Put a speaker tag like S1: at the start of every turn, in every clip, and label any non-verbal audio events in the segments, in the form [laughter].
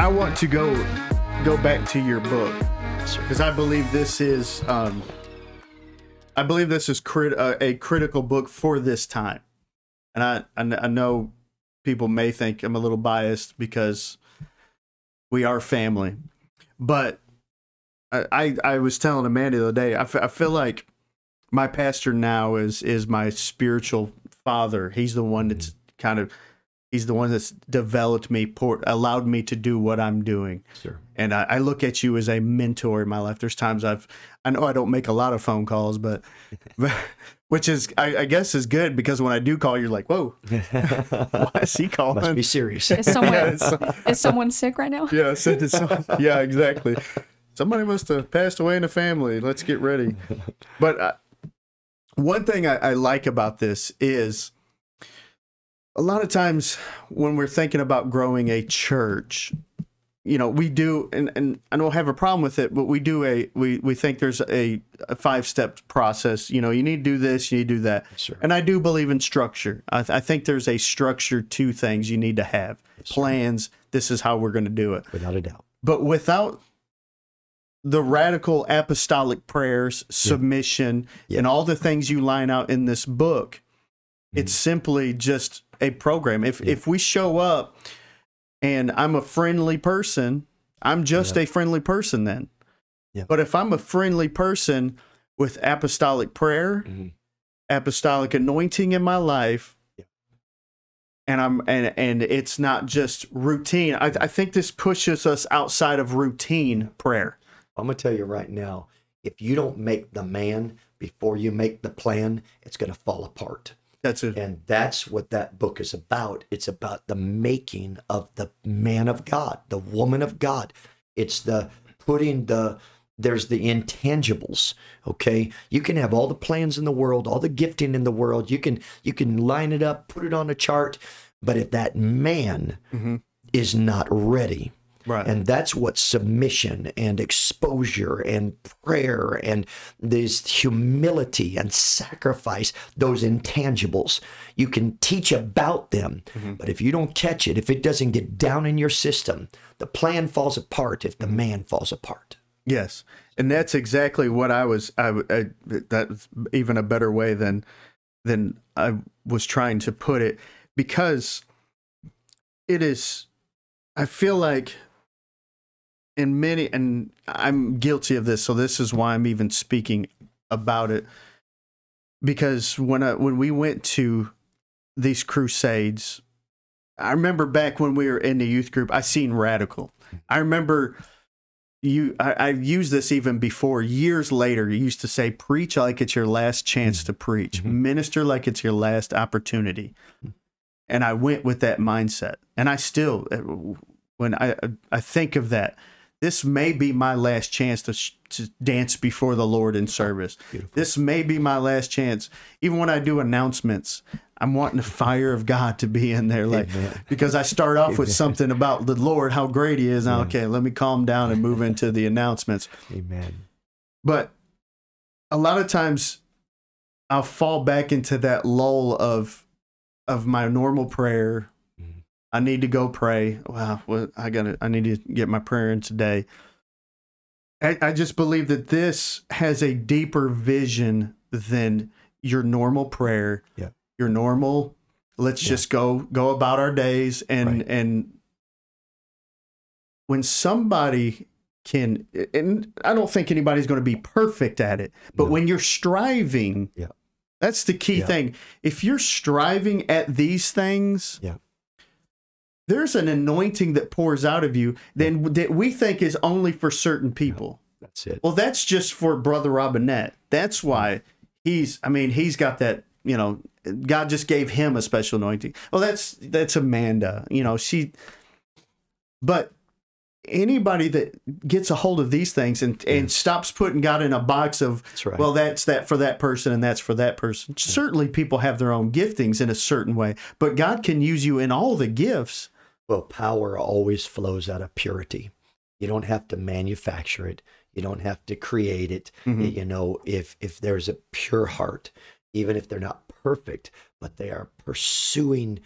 S1: I want to go go back to your book because I believe this is um, I believe this is crit- uh, a critical book for this time, and I, I I know people may think I'm a little biased because we are family, but I I, I was telling Amanda the other day I, f- I feel like my pastor now is is my spiritual father. He's the one that's kind of he's the one that's developed me, port, allowed me to do what I'm doing.
S2: Sure.
S1: And I, I look at you as a mentor in my life. There's times I've, I know I don't make a lot of phone calls, but, [laughs] but which is, I, I guess, is good because when I do call, you're like, whoa, [laughs] why is he calling?
S2: Must be serious.
S3: Is someone [laughs]
S1: Yeah, it's-
S3: is someone sick right now?
S1: yeah, send it some- yeah, exactly. Somebody must have passed away in the family. Let's get ready. But uh, one thing I, I like about this is a lot of times when we're thinking about growing a church, you know, we do, and, and I don't have a problem with it, but we do a, we, we think there's a, a five step process. You know, you need to do this, you need to do that.
S2: Sure.
S1: And I do believe in structure. I, th- I think there's a structure to things you need to have plans. This is how we're going to do it
S2: Without a doubt.
S1: but without the radical apostolic prayers, submission,
S2: Yeah.
S1: and all the things you line out in this book, it's mm-hmm. simply just a program. If if we show up and I'm a friendly person, I'm just a friendly person then.
S2: Yeah.
S1: But if I'm a friendly person with apostolic prayer,
S2: Mhm.
S1: apostolic anointing in my life,
S2: Yeah.
S1: and I'm and and it's not just routine. I, I think this pushes us outside of routine prayer.
S2: I'm gonna tell you right now, if you don't make the man before you make the plan, it's gonna fall apart.
S1: That's it.
S2: And that's what that book is about. It's about the making of the man of God, the woman of God. It's the putting the there's the intangibles okay you can have all the plans in the world all the gifting in the world you can you can line it up put it on a chart but if that man mm-hmm. is not ready
S1: Right.
S2: and that's what submission and exposure and prayer and this humility and sacrifice, those intangibles, you can teach about them. Mm-hmm. But if you don't catch it, if it doesn't get down in your system, the plan falls apart if the man falls apart.
S1: Yes, and that's exactly what I was. I, I that's even a better way than than I was trying to put it because it is. I feel like in many, and I'm guilty of this, so this is why I'm even speaking about it. Because when I when we went to these crusades, I remember back when we were in the youth group, I seen radical. I remember you I, I've used this even before. Years later you used to say preach like it's your last chance to preach. Minister like it's your last opportunity. And i went with that mindset. And i still uh, when i i think of that this may be my last chance to, sh- to dance before the lord in service. This may be my last chance. Even when i do announcements i'm wanting the fire of god to be in there like because i start off with something about the lord how great he is. Now okay let me calm down and move into the announcements.
S2: Amen.
S1: but a lot of times I'll fall back into that lull of of my normal prayer. I need to go pray. Wow, well, I gotta I need to get my prayer in today. I, I just believe that this has a deeper vision than your normal prayer.
S2: Yeah.
S1: Your normal let's
S2: Yeah.
S1: just go go about our days and
S2: Right.
S1: and when somebody can and I don't think anybody's going to be perfect at it, but
S2: No.
S1: when you're striving,
S2: Yeah.
S1: that's the key
S2: Yeah.
S1: thing. If you're striving at these things,
S2: Yeah.
S1: There's an anointing that pours out of you then that we think is only for certain people.
S2: That's it.
S1: Well, that's just for Brother Robinette. That's why he's. I mean, he's got that. You know, God just gave him a special anointing. Well, that's that's Amanda. You know, she. But anybody that gets a hold of these things and and stops putting God in a box of,
S2: That's right.
S1: well, that's that for that person and that's for that person. Certainly, people have their own giftings in a certain way, but God can use you in all the gifts.
S2: Well, power always flows out of purity. You don't have to manufacture it. You don't have to create it.
S1: Mhm.
S2: You know, if if there's a pure heart, even if they're not perfect, but they are pursuing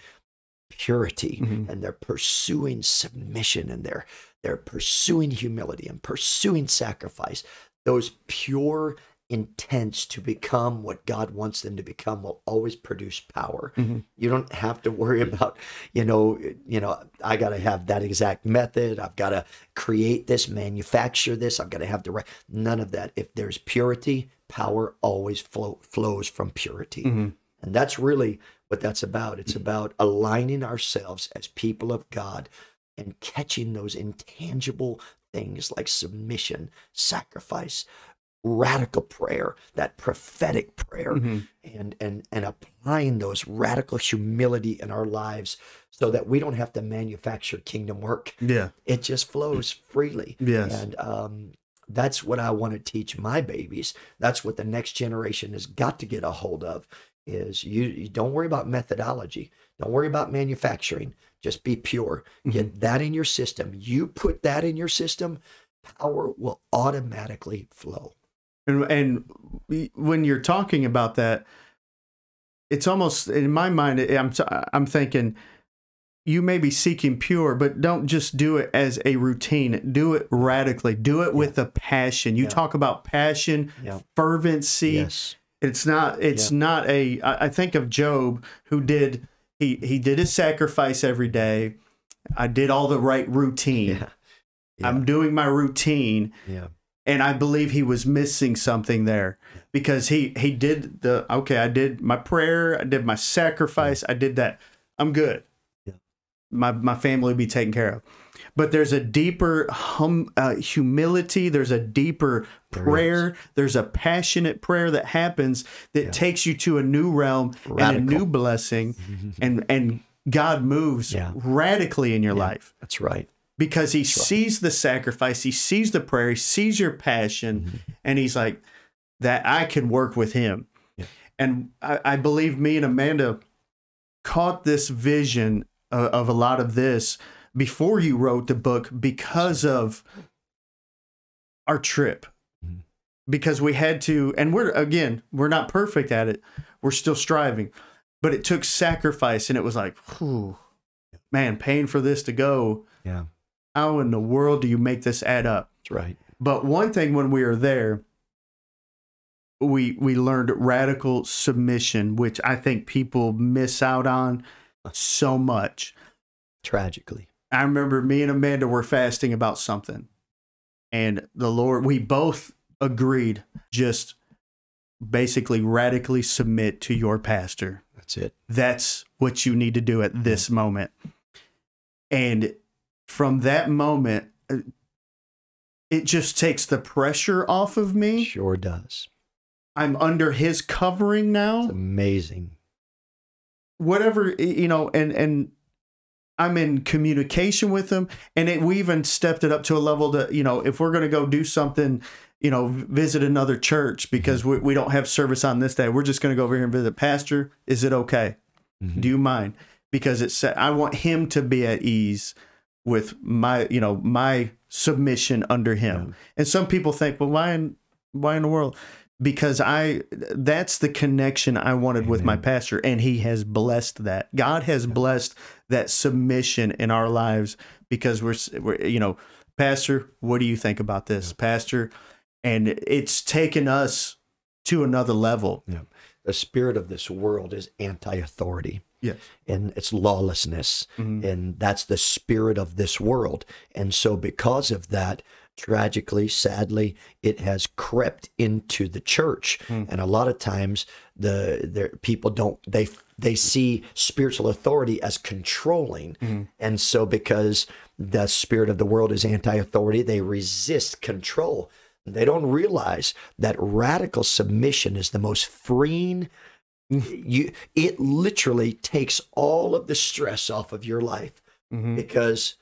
S2: purity
S1: Mhm.
S2: and they're pursuing submission and they're they're pursuing humility and pursuing sacrifice those pure intents to become what God wants them to become will always produce power.
S1: Mhm.
S2: You don't have to worry about, you know, you know, I got to have that exact method. I've got to create this, manufacture this. I've got to have the right. None of that. If there's purity, power always flow, flows from purity.
S1: Mhm.
S2: And that's really what that's about. It's about aligning ourselves as people of God and catching those intangible things like submission, sacrifice, radical prayer, that prophetic prayer,
S1: Mhm.
S2: and and and applying those radical humility in our lives so that we don't have to manufacture kingdom work.
S1: Yeah.
S2: It just flows freely.
S1: Yes.
S2: And um, that's what I want to teach my babies. That's what the next generation has got to get a hold of. Is you, you don't worry about methodology. Don't worry about manufacturing. Just be pure. Get that in your system. You put that in your system, power will automatically flow.
S1: And and when you're talking about that, it's almost in my mind. I'm I'm thinking you may be seeking pure, but don't just do it as a routine. Do it radically. Do it with a passion. You
S2: Yeah.
S1: talk about passion,
S2: Yeah.
S1: fervency.
S2: Yes.
S1: It's not. It's
S2: Yeah.
S1: not a. I think of Job, who did he he did his sacrifice every day. I did all the right routine.
S2: Yeah. Yeah.
S1: I'm doing my routine
S2: yeah.
S1: And I believe he was missing something there because he he did the okay I did my prayer I did my sacrifice I did that. I'm good.
S2: Yeah.
S1: my my family will be taken care of. But there's a deeper hum uh, humility there's a deeper prayer there's a passionate prayer that happens that takes you to a new realm and a new blessing [laughs] and and God moves
S2: Yeah.
S1: radically in your life.
S2: That's right.
S1: Because he sees the sacrifice, he sees the prayer, he sees your passion, and he's like, that I can work with him.
S2: Yeah.
S1: And I, I believe me and Amanda caught this vision of, of a lot of this before you wrote the book because of our trip.
S2: Mhm.
S1: Because we had to, and we're again, we're not perfect at it. We're still striving, but it took sacrifice, and it was like, whew, man, paying for this to go
S2: Yeah.
S1: How in the world do you make this add up?
S2: That's right.
S1: But one thing when we were there, we we learned radical submission, which I think people miss out on so much.
S2: Tragically.
S1: I remember me and Amanda were fasting about something, and the Lord, we both agreed just basically radically submit to your pastor.
S2: That's it.
S1: That's what you need to do at mm-hmm. this moment. And from that moment, uh, it just takes the pressure off of me.
S2: Sure does.
S1: I'm under his covering
S2: It's
S1: now.
S2: amazing.
S1: Whatever, you know, and and I'm in communication with him and it, we even stepped it up to a level that, you know, if we're going to go do something, you know, visit another church because we, we don't have service on this day, we're just going to go over here and visit pastor. Is it okay?
S2: Mhm.
S1: Do you mind? Because it's I want him to be at ease with my, you know, my submission under him. And some people think, well, why in why in the world? Because I that's the connection I wanted with my pastor, and he has blessed that. God has blessed that submission in our lives because we're, we're you know, Pastor, what do you think about this, Pastor? And it's taken us to another level. Yeah.
S2: The spirit of this world is anti authority.
S1: Yes.
S2: and it's lawlessness
S1: Mhm.
S2: and that's the spirit of this world and so because of that tragically sadly it has crept into the church
S1: Mm.
S2: and a lot of times the the people don't they they see spiritual authority as controlling
S1: Mhm.
S2: and so because the spirit of the world is anti-authority they resist control they don't realize that radical submission is the most freeing you it literally takes all of the stress off of your life
S1: Mhm.
S2: because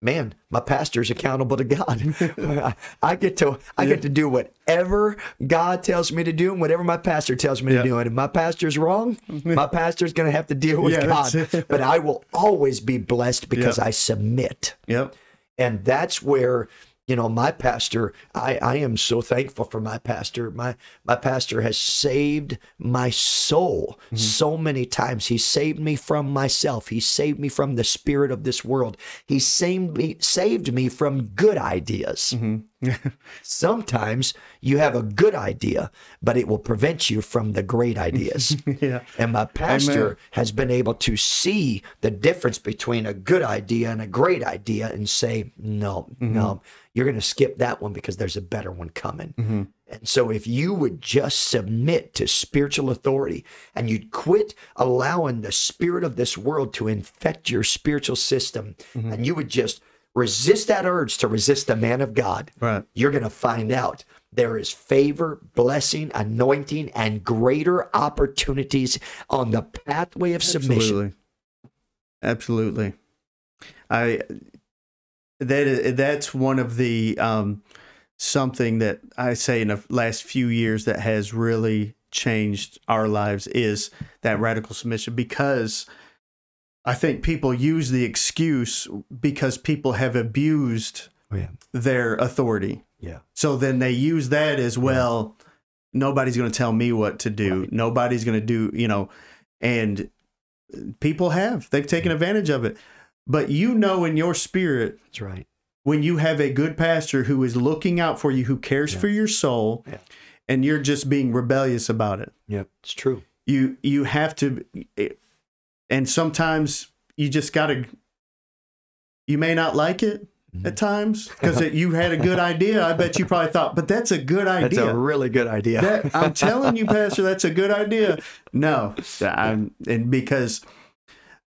S2: man my pastor is accountable to god I- [laughs] [laughs] i get to i get to do whatever god tells me to do and whatever my pastor tells me
S1: Yeah.
S2: to do and if my pastor's wrong my pastor's going to have to deal with
S1: Yeah,
S2: god but i will always be blessed because
S1: Yeah.
S2: i submit
S1: Yep.
S2: and that's where you know my pastor i i am so thankful for my pastor. My my pastor has saved my soul mm-hmm. so many times. He saved me from myself. He saved me from the spirit of this world. He saved me saved me from good ideas. Mm-hmm. [laughs] Sometimes you have a good idea but it will prevent you from the great [laughs] ideas.
S1: Yeah.
S2: and my pastor
S1: Amen.
S2: has been able to see the difference between a good idea and a great idea and say, no, no, mm-hmm. You're going to skip that one because there's a better one coming. Mm-hmm. And so if you would just submit to spiritual authority and you'd quit allowing the spirit of this world to infect your spiritual system mm-hmm. and you would just resist that urge to resist the man of God,
S1: Right.
S2: you're going to find out there is favor, blessing, anointing, and greater opportunities on the pathway of submission.
S1: Absolutely. Absolutely. I that that's one of the um something that I say in the last few years that has really changed our lives is that radical submission because I think people use the excuse because people have abused
S2: Oh, yeah.
S1: their authority.
S2: Yeah.
S1: So then they use that as well. Nobody's going to tell me what to do.
S2: Right.
S1: Nobody's going to do, you know, and people have. They've taken advantage of it. But you know in your spirit
S2: That's right.
S1: when you have a good pastor who is looking out for you, who cares
S2: Yeah.
S1: for your soul,
S2: Yeah.
S1: and you're just being rebellious about it.
S2: Yeah. It's true.
S1: You you have to and sometimes you just got to you may not like it
S2: Mm-hmm.
S1: at times [laughs] because you had a good idea. I bet you probably thought, but that's a good idea.
S2: That's a really good idea.
S1: That, I'm telling you, [laughs] Pastor, that's a good idea. No, I'm, and because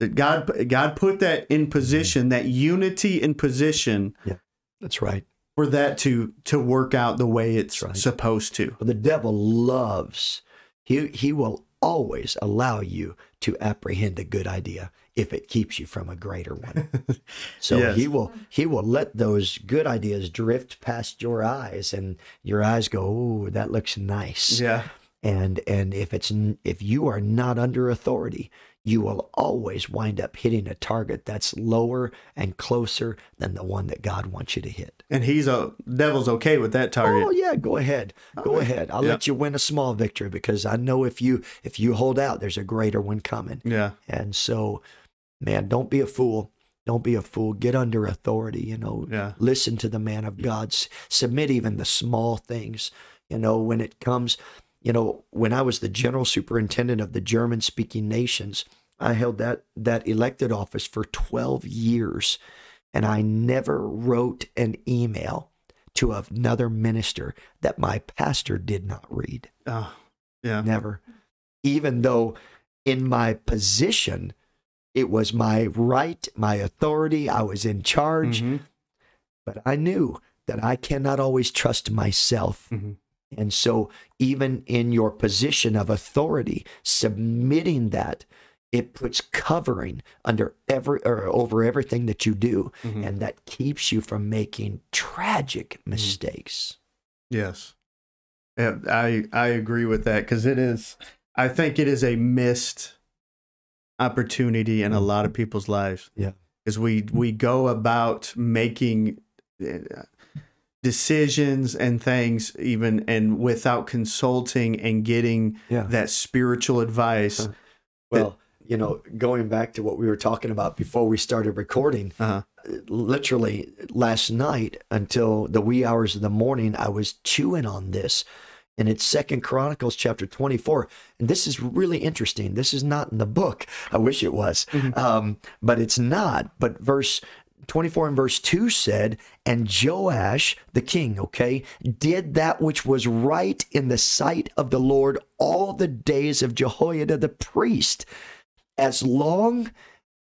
S1: God, God put that in position, that unity in position Yeah,
S2: That's right.
S1: for that to to work out the way it's
S2: right.
S1: supposed to.
S2: The devil loves, he, he will always allow you to apprehend a good idea if it keeps you from a greater one. [laughs] So
S1: Yes.
S2: he will he will let those good ideas drift past your eyes and your eyes go, "Oh, that looks nice."
S1: Yeah,
S2: and and if it's if you are not under authority you will always wind up hitting a target that's lower and closer than the one that god wants you to hit.
S1: And he's a devil's okay with that target.
S2: oh yeah go ahead. Go
S1: right.
S2: ahead. I'll
S1: Yeah.
S2: let you win a small victory because i know if you if you hold out there's a greater one coming.
S1: Yeah,
S2: and so man don't be a fool. Don't be a fool. Get under authority you know.
S1: Yeah,
S2: listen to the man of God, submit even the small things. You know, when it comes, you know, when I was the general superintendent of the German speaking nations, I held that that elected office for 12 years and I never wrote an email to another minister that my pastor did not read.
S1: oh, yeah,
S2: Never. Even though in my position it was my right, my authority, I was in charge,
S1: Mhm,
S2: but I knew that I cannot always trust myself.
S1: mhm.
S2: And so, even in your position of authority, submitting that, it puts covering under every or over everything that you do,
S1: Mhm.
S2: and that keeps you from making tragic mistakes.
S1: Yes. Yeah, I I agree with that because it is. I think it is a missed opportunity in a lot of people's lives.
S2: Yeah.
S1: because we we go about making uh, decisions and things even and without consulting and getting
S2: Yeah.
S1: that spiritual advice.
S2: Well, you know, going back to what we were talking about before we started recording,
S1: Uh-huh.
S2: literally last night until the wee hours of the morning, I was chewing on this. And it's Second Chronicles chapter 24. And this is really interesting. This is not in the book. I wish it was. Um, but it's not. But verse 24 and verse 2 said, And Joash, the king, okay, did that which was right in the sight of the Lord all the days of Jehoiada the priest, as long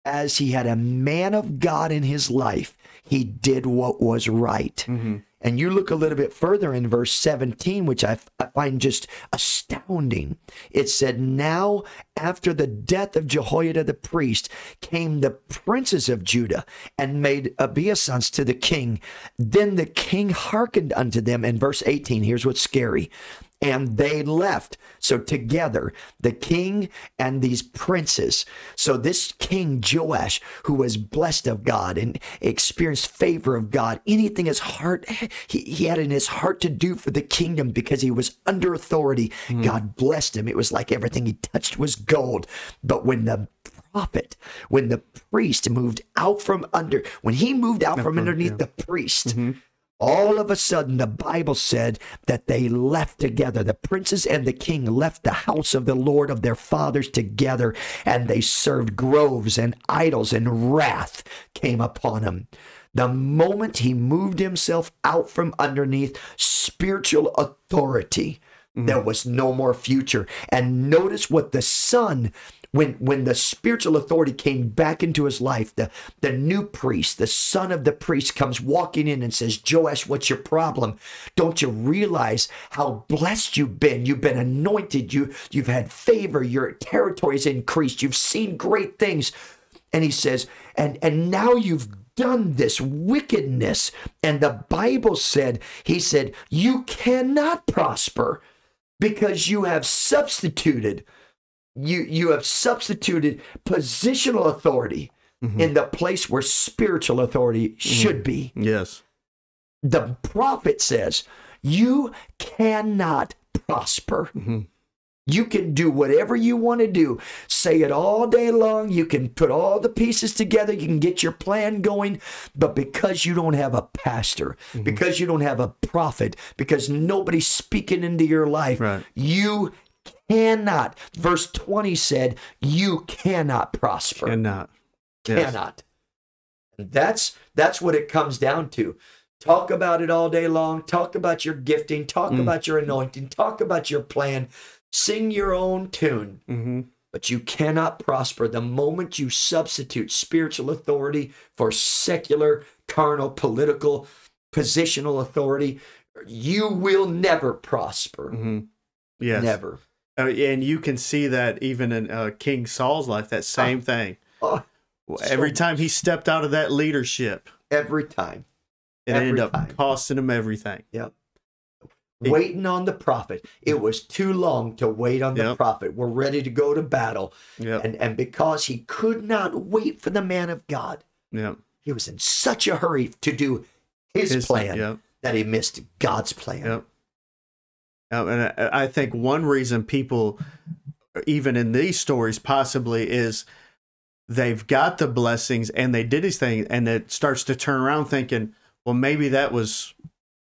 S2: as he had a man of God in his life, he did what was right.
S1: Mhm.
S2: And you look a little bit further in verse 17, which I, I find just astounding. It said, Now after the death of Jehoiada the priest came the princes of Judah and made obeisance to the king. Then the king hearkened unto them. In verse 18, here's what's scary. And they left. So together, the king and these princes. So this king Joash, who was blessed of God and experienced favor of God, anything his heart he, he had in his heart to do for the kingdom because he was under authority, hmm. God blessed him. It was like everything he touched was gold. But when the prophet, when the priest moved out from under, when he moved out from underneath the priest, mm-hmm. All of a sudden the Bible said that they left together. The princes and the king left the house of the Lord of their fathers together, and they served groves and idols, and wrath came upon him. The moment he moved himself out from underneath spiritual authority, there mm-hmm. was no more future. And notice what the son when when the spiritual authority came back into his life, the, the new priest, the son of the priest, comes walking in and says, Joash, what's your problem? Don't you realize how blessed you've been? You've been anointed, you you've had favor, your territory's increased, you've seen great things. And he says, and and now you've done this wickedness. And the Bible said, he said, you cannot prosper because you have substituted you you have substituted positional authority mm-hmm. in the place where spiritual authority mm-hmm. should be.
S1: Yes.
S2: The prophet says, You cannot prosper. Mm-hmm. You can do whatever you want to do. Say it all day long. You can put all the pieces together. You can get your plan going. But because you don't have a pastor, because you don't have a prophet, because nobody's speaking into your life,
S1: Right.
S2: you cannot. Verse 20 said, You cannot prosper
S1: Cannot. Yes.
S2: cannot. That's that's what it comes down to. Talk about it all day long. Talk about your gifting. Talk
S1: Mm.
S2: about your anointing. Talk about your plan. Sing your own tune.
S1: hmm
S2: But you cannot prosper the moment you substitute spiritual authority for secular, carnal, political, positional authority. You will never prosper.
S1: hmm Yes.
S2: Never.
S1: Uh, and you can see that even in uh, King Saul's life, that same thing.
S2: Oh,
S1: Every
S2: so-
S1: time he stepped out of that leadership,
S2: every time.
S1: it
S2: Every
S1: ended up
S2: time.
S1: costing him everything.
S2: Yep.
S1: It-
S2: Waiting on the prophet. It was too long to wait on the
S1: Yep.
S2: prophet. We're ready to go to battle.
S1: Yep.
S2: And, and because he could not wait for the man of God,
S1: Yep.
S2: he was in such a hurry to do his,
S1: His-
S2: plan
S1: Yep.
S2: that he missed God's plan.
S1: Yep. Um, and I, I think one reason people, even in these stories, possibly is they've got the blessings and they did these things, and it starts to turn around thinking, well, maybe that was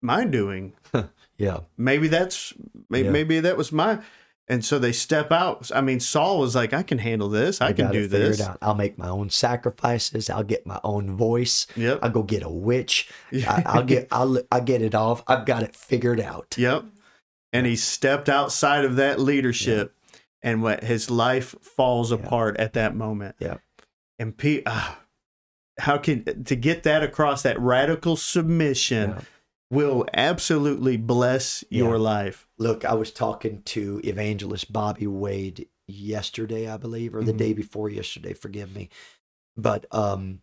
S1: my doing. [laughs]
S2: Yeah.
S1: Maybe that's maybe,
S2: Yeah.
S1: maybe that was my. And so they step out. I mean, Saul was like, I can handle this. I, can
S2: got it
S1: do this.
S2: I'll make my own sacrifices. I'll get my own voice.
S1: Yep.
S2: I'll go get a witch. [laughs] I, I'll get I'll I'll get it off. I've got it figured out.
S1: Yep. And he stepped outside of that leadership, and what his life falls apart at that moment.
S2: Yeah.
S1: And P, ah, how can to get that across that radical submission will absolutely bless your life.
S2: Look, I was talking to evangelist Bobby Wade yesterday, I believe, or the
S1: Mhm.
S2: day before yesterday, forgive me. But um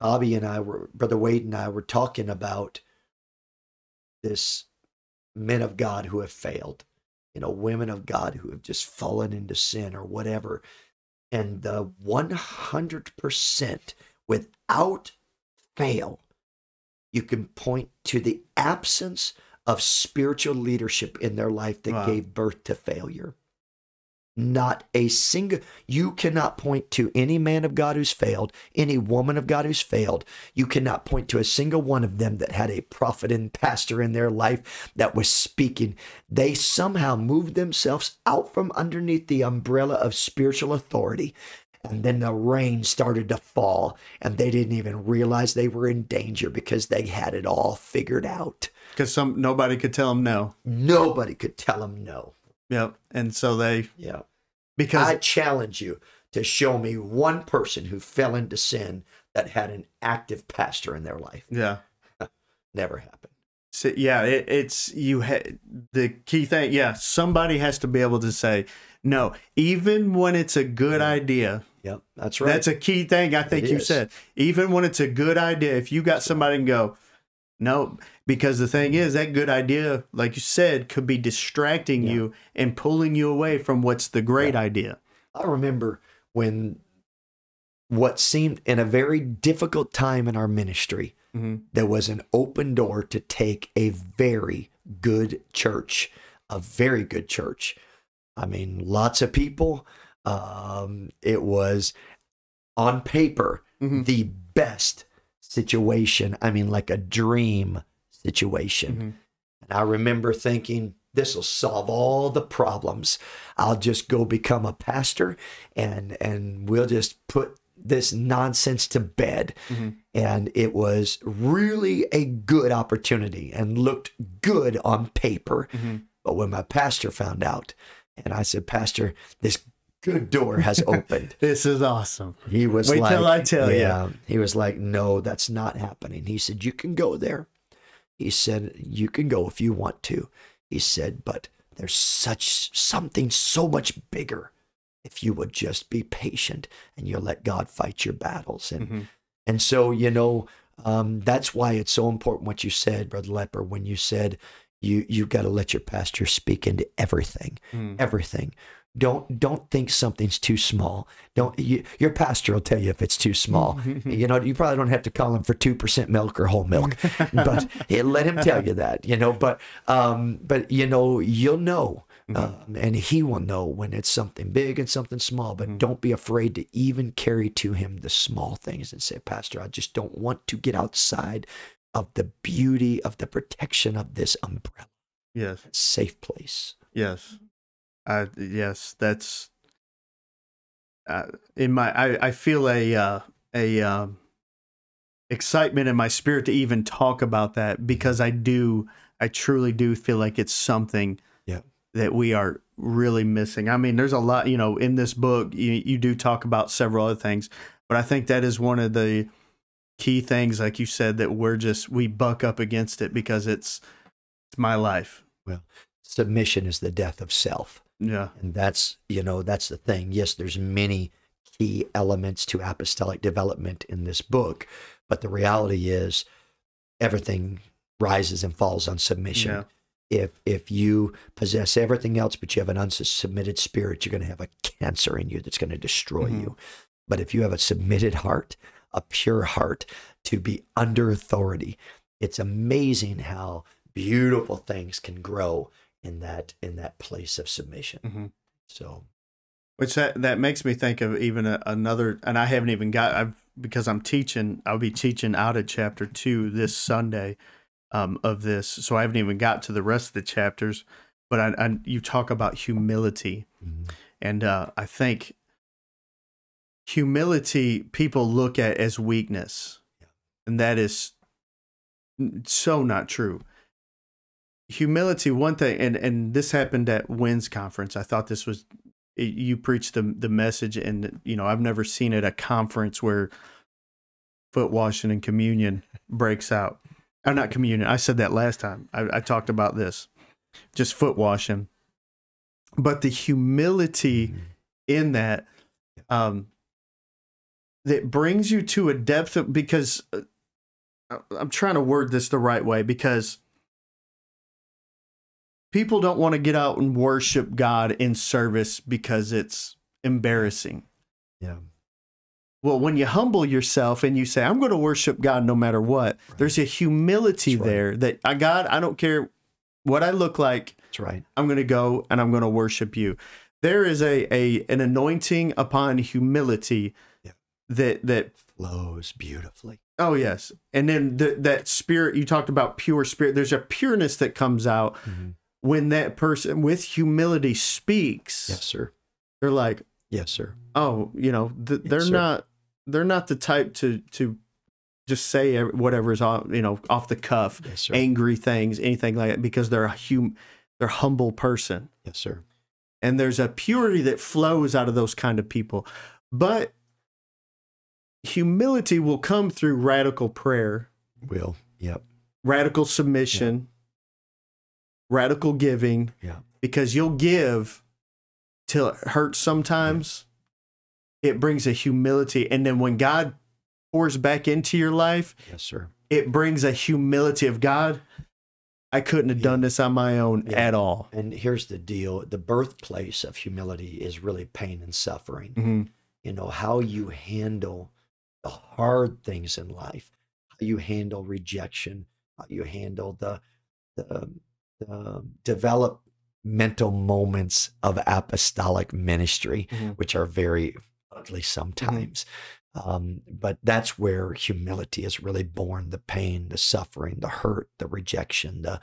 S2: Bobby and I were brother Wade and I were talking about this men of God who have failed, you know, women of God who have just fallen into sin or whatever. And the 100% without fail, you can point to the absence of spiritual leadership in their life that
S1: Wow.
S2: gave birth to failure. Not a single, you cannot point to any man of God who's failed, any woman of God who's failed. You cannot point to a single one of them that had a prophet and pastor in their life that was speaking. They somehow moved themselves out from underneath the umbrella of spiritual authority. And then the rain started to fall, and they didn't even realize they were in danger because they had it all figured out.
S1: Because some nobody could tell them no.
S2: Nobody could tell them no.
S1: Yep. And so they
S2: Yeah.
S1: because
S2: I challenge you to show me one person who fell into sin that had an active pastor in their life.
S1: yeah. [laughs]
S2: Never happened.
S1: So, yeah, it, it's you. Ha- the key thing, yeah, somebody has to be able to say no, even when it's a good idea.
S2: Yep, that's right.
S1: That's a key thing. I think
S2: It
S1: you
S2: is.
S1: said even when it's a good idea, if you got somebody and go, No, because the thing is, that good idea, like you said, could be distracting
S2: Yeah.
S1: you and pulling you away from what's the great idea.
S2: I remember when what seemed in a very difficult time in our ministry,
S1: Mhm.
S2: there was an open door to take a very good church, a very good church. I mean, lots of people. Um, it was on paper
S1: Mhm.
S2: the best situation. I mean, like a dream situation.
S1: Mhm.
S2: And I remember thinking, this will solve all the problems. I'll just go become a pastor and and we'll just put this nonsense to bed.
S1: Mhm.
S2: And it was really a good opportunity and looked good on paper.
S1: Mhm.
S2: But when my pastor found out, and I said, Pastor, this good door has [laughs] opened.
S1: This is awesome.
S2: He was
S1: Wait
S2: like,
S1: till I tell
S2: yeah. He was like, no, that's not happening. He said, you can go there. He said, you can go if you want to. He said, but there's such something so much bigger if you would just be patient and you'll let God fight your battles. And
S1: Mhm.
S2: and so, you know, um, that's why it's so important what you said, Brother Lepper, when you said you you've got to let your pastor speak into everything
S1: Mhm.
S2: everything. Don't don't think something's too small. Don't you, your pastor will tell you if it's too small. [laughs] you know, you probably don't have to call him for two percent milk or whole milk, [laughs] but let him tell you that. You know, but um, but you know, you'll know, um, and he will know when it's something big and something small. But don't be afraid to even carry to him the small things and say, Pastor, I just don't want to get outside of the beauty of the protection of this umbrella,
S1: Yes.
S2: safe place.
S1: Yes. I yes, that's uh, in my I, I feel a uh, a um, excitement in my spirit to even talk about that because I do I truly do feel like it's something
S2: Yeah.
S1: that we are really missing. I mean, there's a lot, you know, in this book you you do talk about several other things, but I think that is one of the key things like you said that we're just we buck up against it because it's it's my life.
S2: Well, submission is the death of self.
S1: Yeah.
S2: And that's, you know, that's the thing. Yes, there's many key elements to apostolic development in this book, but the reality is everything rises and falls on submission.
S1: Yeah.
S2: If if you possess everything else but you have an unsubmitted spirit, you're going to have a cancer in you that's going to destroy
S1: Mhm.
S2: you. But if you have a submitted heart, a pure heart to be under authority, it's amazing how beautiful things can grow in that in that place of submission.
S1: Mhm.
S2: So
S1: Which that that makes me think of even a, another, and I haven't even got I've because I'm teaching. I'll be teaching out of chapter two this Sunday um, of this, so I haven't even got to the rest of the chapters. But I, I you talk about humility,
S2: mhm.
S1: and uh, I think humility people look at as weakness,
S2: Yeah.
S1: and that is so not true. Humility, one thing, and and this happened at Wynn's conference. I thought this was you preached the the message, and you know I've never seen at a conference where foot washing and communion breaks out. Oh, not communion. I said that last time. I, I talked about this, just foot washing, but the humility in that um that brings you to a depth of because uh, I'm trying to word this the right way because people don't want to get out and worship God in service because it's embarrassing.
S2: yeah,
S1: Well, when you humble yourself and you say, I'm going to worship God no matter what,
S2: Right.
S1: there's a humility
S2: right.
S1: there that I God, I don't care what I look like,
S2: that's right.
S1: I'm going to go and I'm going to worship you. There is a, a an anointing upon humility
S2: Yeah.
S1: that that
S2: Flows beautifully.
S1: oh yes, and then the, that spirit you talked about pure spirit. There's a pureness that comes out
S2: Mhm.
S1: When that person with humility speaks.
S2: Yes, sir.
S1: They're like,
S2: Yes, sir.
S1: oh, you know, th- they're
S2: sir.
S1: not they're not the type to to just say ev- whatever is off you know off the cuff,
S2: Yes,
S1: angry things, anything like that, because they're a hum they're a humble person.
S2: yes, sir.
S1: and there's a purity that flows out of those kind of people but humility will come through radical prayer
S2: Will. Yep.
S1: radical submission radical giving
S2: Yeah.
S1: because you'll give till it hurts sometimes it brings a humility and then when god pours back into your life
S2: Yes, sir.
S1: it brings a humility of God. I couldn't have done this on my own
S2: Yeah.
S1: at all.
S2: And here's the deal the birthplace of humility is really pain and suffering.
S1: hmm
S2: You know, how you handle the hard things in life, how you handle rejection, how you handle the, the, the developmental moments of apostolic ministry,
S1: Mhm.
S2: which are very ugly sometimes. Um, but that's where humility is really born the pain, the suffering, the hurt, the rejection, the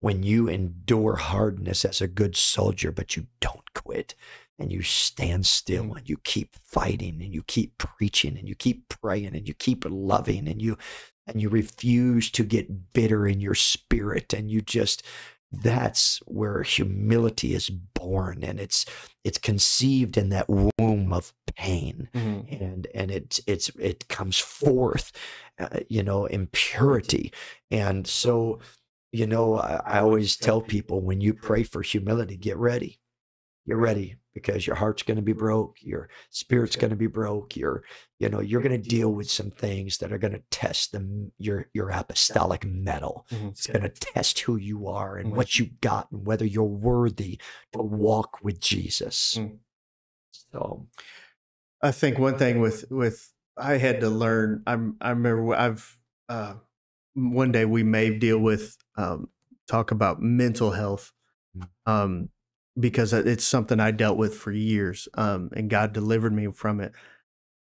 S2: when you endure hardness as a good soldier, but you don't quit and you stand still
S1: Mm.
S2: and you keep fighting and you keep preaching and you keep praying and you keep loving and you and you refuse to get bitter in your spirit and you just that's where humility is born and it's it's conceived in that womb of pain.
S1: Hmm
S2: and and it's it's it comes forth uh, you know in purity. And so you know I, I always tell people when you pray for humility get ready. Get ready because your heart's going to be broke your spirit's going to be broke your you know you're going to deal with some things that are going to test the your your apostolic mettle
S1: Mhm.
S2: it's going to test who you are and what you got and whether you're worthy to walk with jesus
S1: Mm.
S2: so
S1: I think one thing with with I had to learn. I'm I remember I've uh, one day we may deal with um, talk about mental health
S2: Mm.
S1: um, because it's something I dealt with for years um, and God delivered me from it.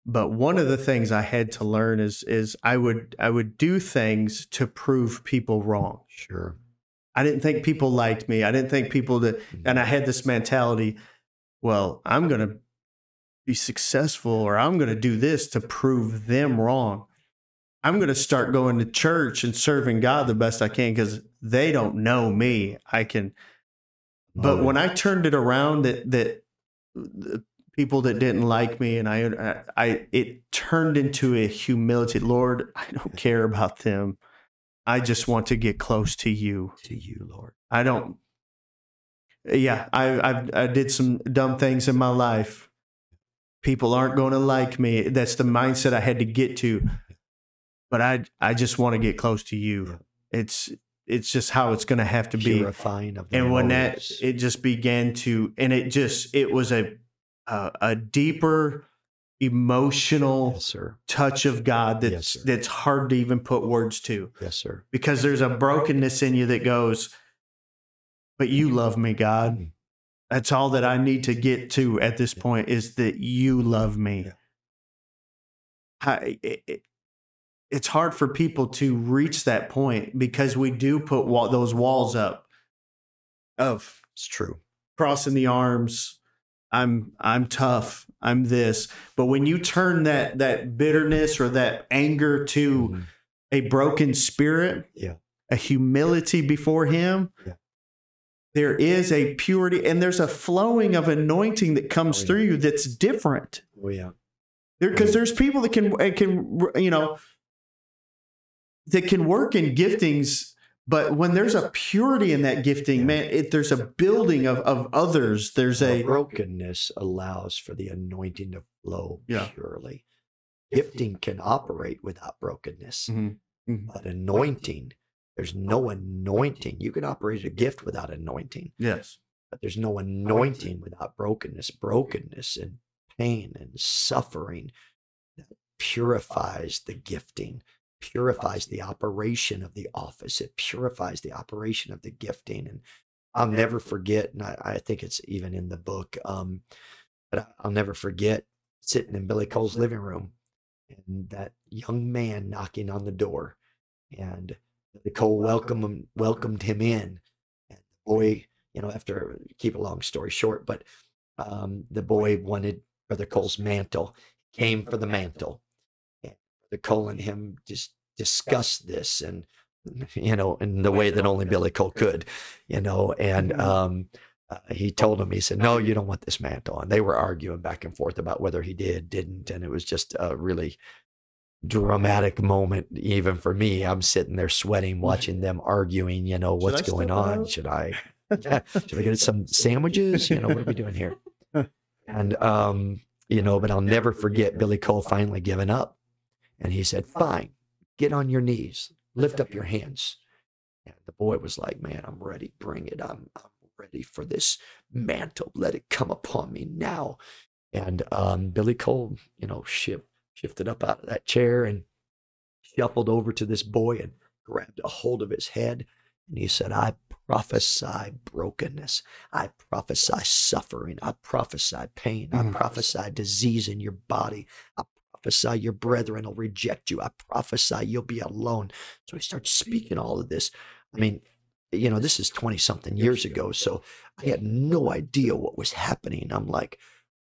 S1: But one of the things I had to learn is is I would I would do things to prove people wrong.
S2: sure
S1: I didn't think people liked me. I didn't think people that and I had this mentality, well, I'm going to be successful or I'm going to do this to prove them wrong. I'm going to start going to church and serving God the best I can because they don't know me. I can, but oh, when I turned it around, that that the people that didn't like me and I, I, it turned into a humility. Lord, I don't [laughs] care about them. I just want to get close to you.
S2: to you, Lord.
S1: I don't. Yeah, I I've, I did some dumb things in my life. People aren't going to like me. That's the mindset I had to get to. But I I just want to get close to you. It's it's just how it's going to have to be.
S2: The
S1: And when that it just began to, and it just it was a a, a deeper emotional
S2: yes,
S1: touch of God
S2: Yes,
S1: that's
S2: sir.
S1: that's hard to even put words to
S2: Yes, sir.
S1: because there's a brokenness in you that goes, but you love me, God.
S2: Mm.
S1: That's all that I need to get to at this point is that you love me. I, it- it's hard for people to reach that point because we do put wa- those walls up of
S2: It's true.
S1: crossing the arms. I'm I'm tough. I'm this. But when you turn that that bitterness or that anger to
S2: Mhm.
S1: a broken spirit,
S2: Yeah.
S1: a humility before Him,
S2: Yeah.
S1: there is a purity and there's a flowing of anointing that comes
S2: Oh, yeah.
S1: through you that's different.
S2: Oh yeah.
S1: Because there's people that can uh, can you know that can work in giftings, but when there's a purity in that gifting,
S2: Yeah.
S1: man, it, there's a building of of others. There's a
S2: brokenness allows for the anointing to flow
S1: Yeah.
S2: purely. Gifting can operate without brokenness,
S1: Mhm. Mhm.
S2: but anointing, there's no anointing. You can operate a gift without anointing,
S1: yes.
S2: but there's no anointing without brokenness. Brokenness and pain and suffering that purifies the gifting, purifies the operation of the office. It purifies the operation of the gifting. And I'll never forget, and I, I think it's even in the book, um, but I'll never forget sitting in Billy Cole's living room and that young man knocking on the door. And Billy Cole welcomed him, welcomed him in. And the boy, you know, after keep a long story short, but um, the boy wanted Brother Cole's mantle, came for the mantle. And Brother Cole and him just discussed this and [laughs] you know, in the way that only Billy Cole could, you know, and
S1: Mhm.
S2: um, uh, he told him, he said, no, you don't want this mantle. And they were arguing back and forth about whether he did, didn't. And it was just a really dramatic moment, even for me. I'm sitting there sweating, [laughs] watching them arguing, you know, what's going on? Should I, [laughs] yeah, should I get some sandwiches? You know, what are we doing here? And, um, you know, but I'll never forget Billy Cole finally giving up. And he said, fine, get on your knees, lift up your hands. And the boy was like, Man, I'm ready. Bring it. I'm, I'm ready for this mantle. Let it come upon me now. And um, Billy Cole, you know, shift, shifted up out of that chair and shuffled over to this boy and grabbed a hold of his head. And he said, I prophesy brokenness. I prophesy suffering. I prophesy pain. I
S1: Mm.
S2: prophesy disease in your body. I prophesy your brethren will reject you. I prophesy you'll be alone. So he starts speaking all of this. I mean, you know, this is 20 something years ago. So I had no idea what was happening. I'm like,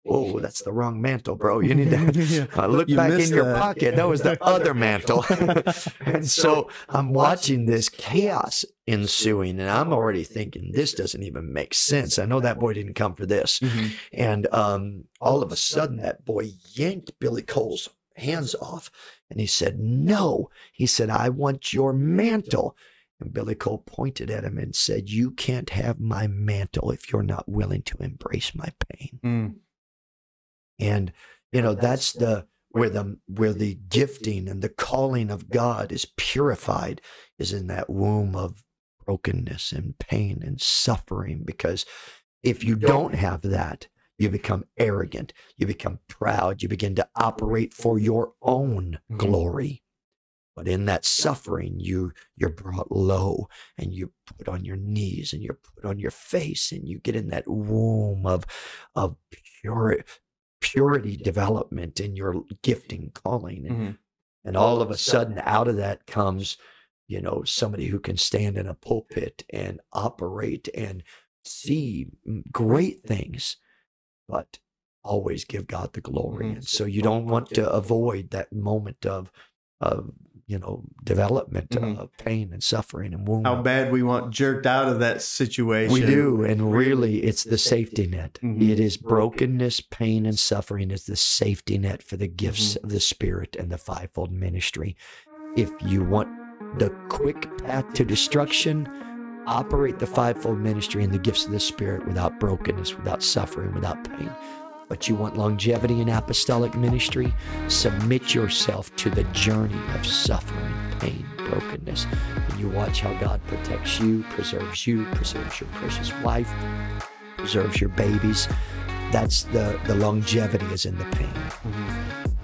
S2: whoa, that's the wrong mantle, bro. You need to. [laughs] I look
S1: You
S2: back in your
S1: that.
S2: pocket. That was the [laughs] other mantle. [laughs] and so I'm watching this chaos ensuing, and I'm already thinking, this doesn't even make sense. I know that boy didn't come for this.
S1: Mhm.
S2: And um, all of a sudden, that boy yanked Billy Cole's hands off and he said, No. He said, I want your mantle. And Billy Cole pointed at him and said, You can't have my mantle if you're not willing to embrace my pain.
S1: Mm.
S2: And you know, that's the where the where the gifting and the calling of God is purified is in that womb of brokenness and pain and suffering. Because if you don't have that, you become arrogant, you become proud, you begin to operate for your own
S1: Mhm.
S2: glory. But in that suffering, you you're brought low and you put on your knees and you're put on your face and you get in that womb of of pure purity development in your gifting calling and,
S1: Mhm.
S2: and all of a sudden out of that comes you know somebody who can stand in a pulpit and operate and see mm, great things but always give god the glory
S1: Mhm.
S2: and so you don't want to avoid that moment of of you know development
S1: Mhm.
S2: of pain and suffering and wound
S1: How bad we want jerked out of that situation.
S2: we do, and really, it's the safety net.
S1: Mhm.
S2: It is brokenness, pain, and suffering is the safety net for the gifts of the Spirit and the fivefold ministry. If you want the quick path to destruction, operate the fivefold ministry and the gifts of the Spirit without brokenness, without suffering, without pain. But you want longevity in apostolic ministry, submit yourself to the journey of suffering, pain, brokenness, and you watch how God protects you, preserves you, preserves your precious wife, preserves your babies. That's the the longevity is in the pain.
S1: Mhm.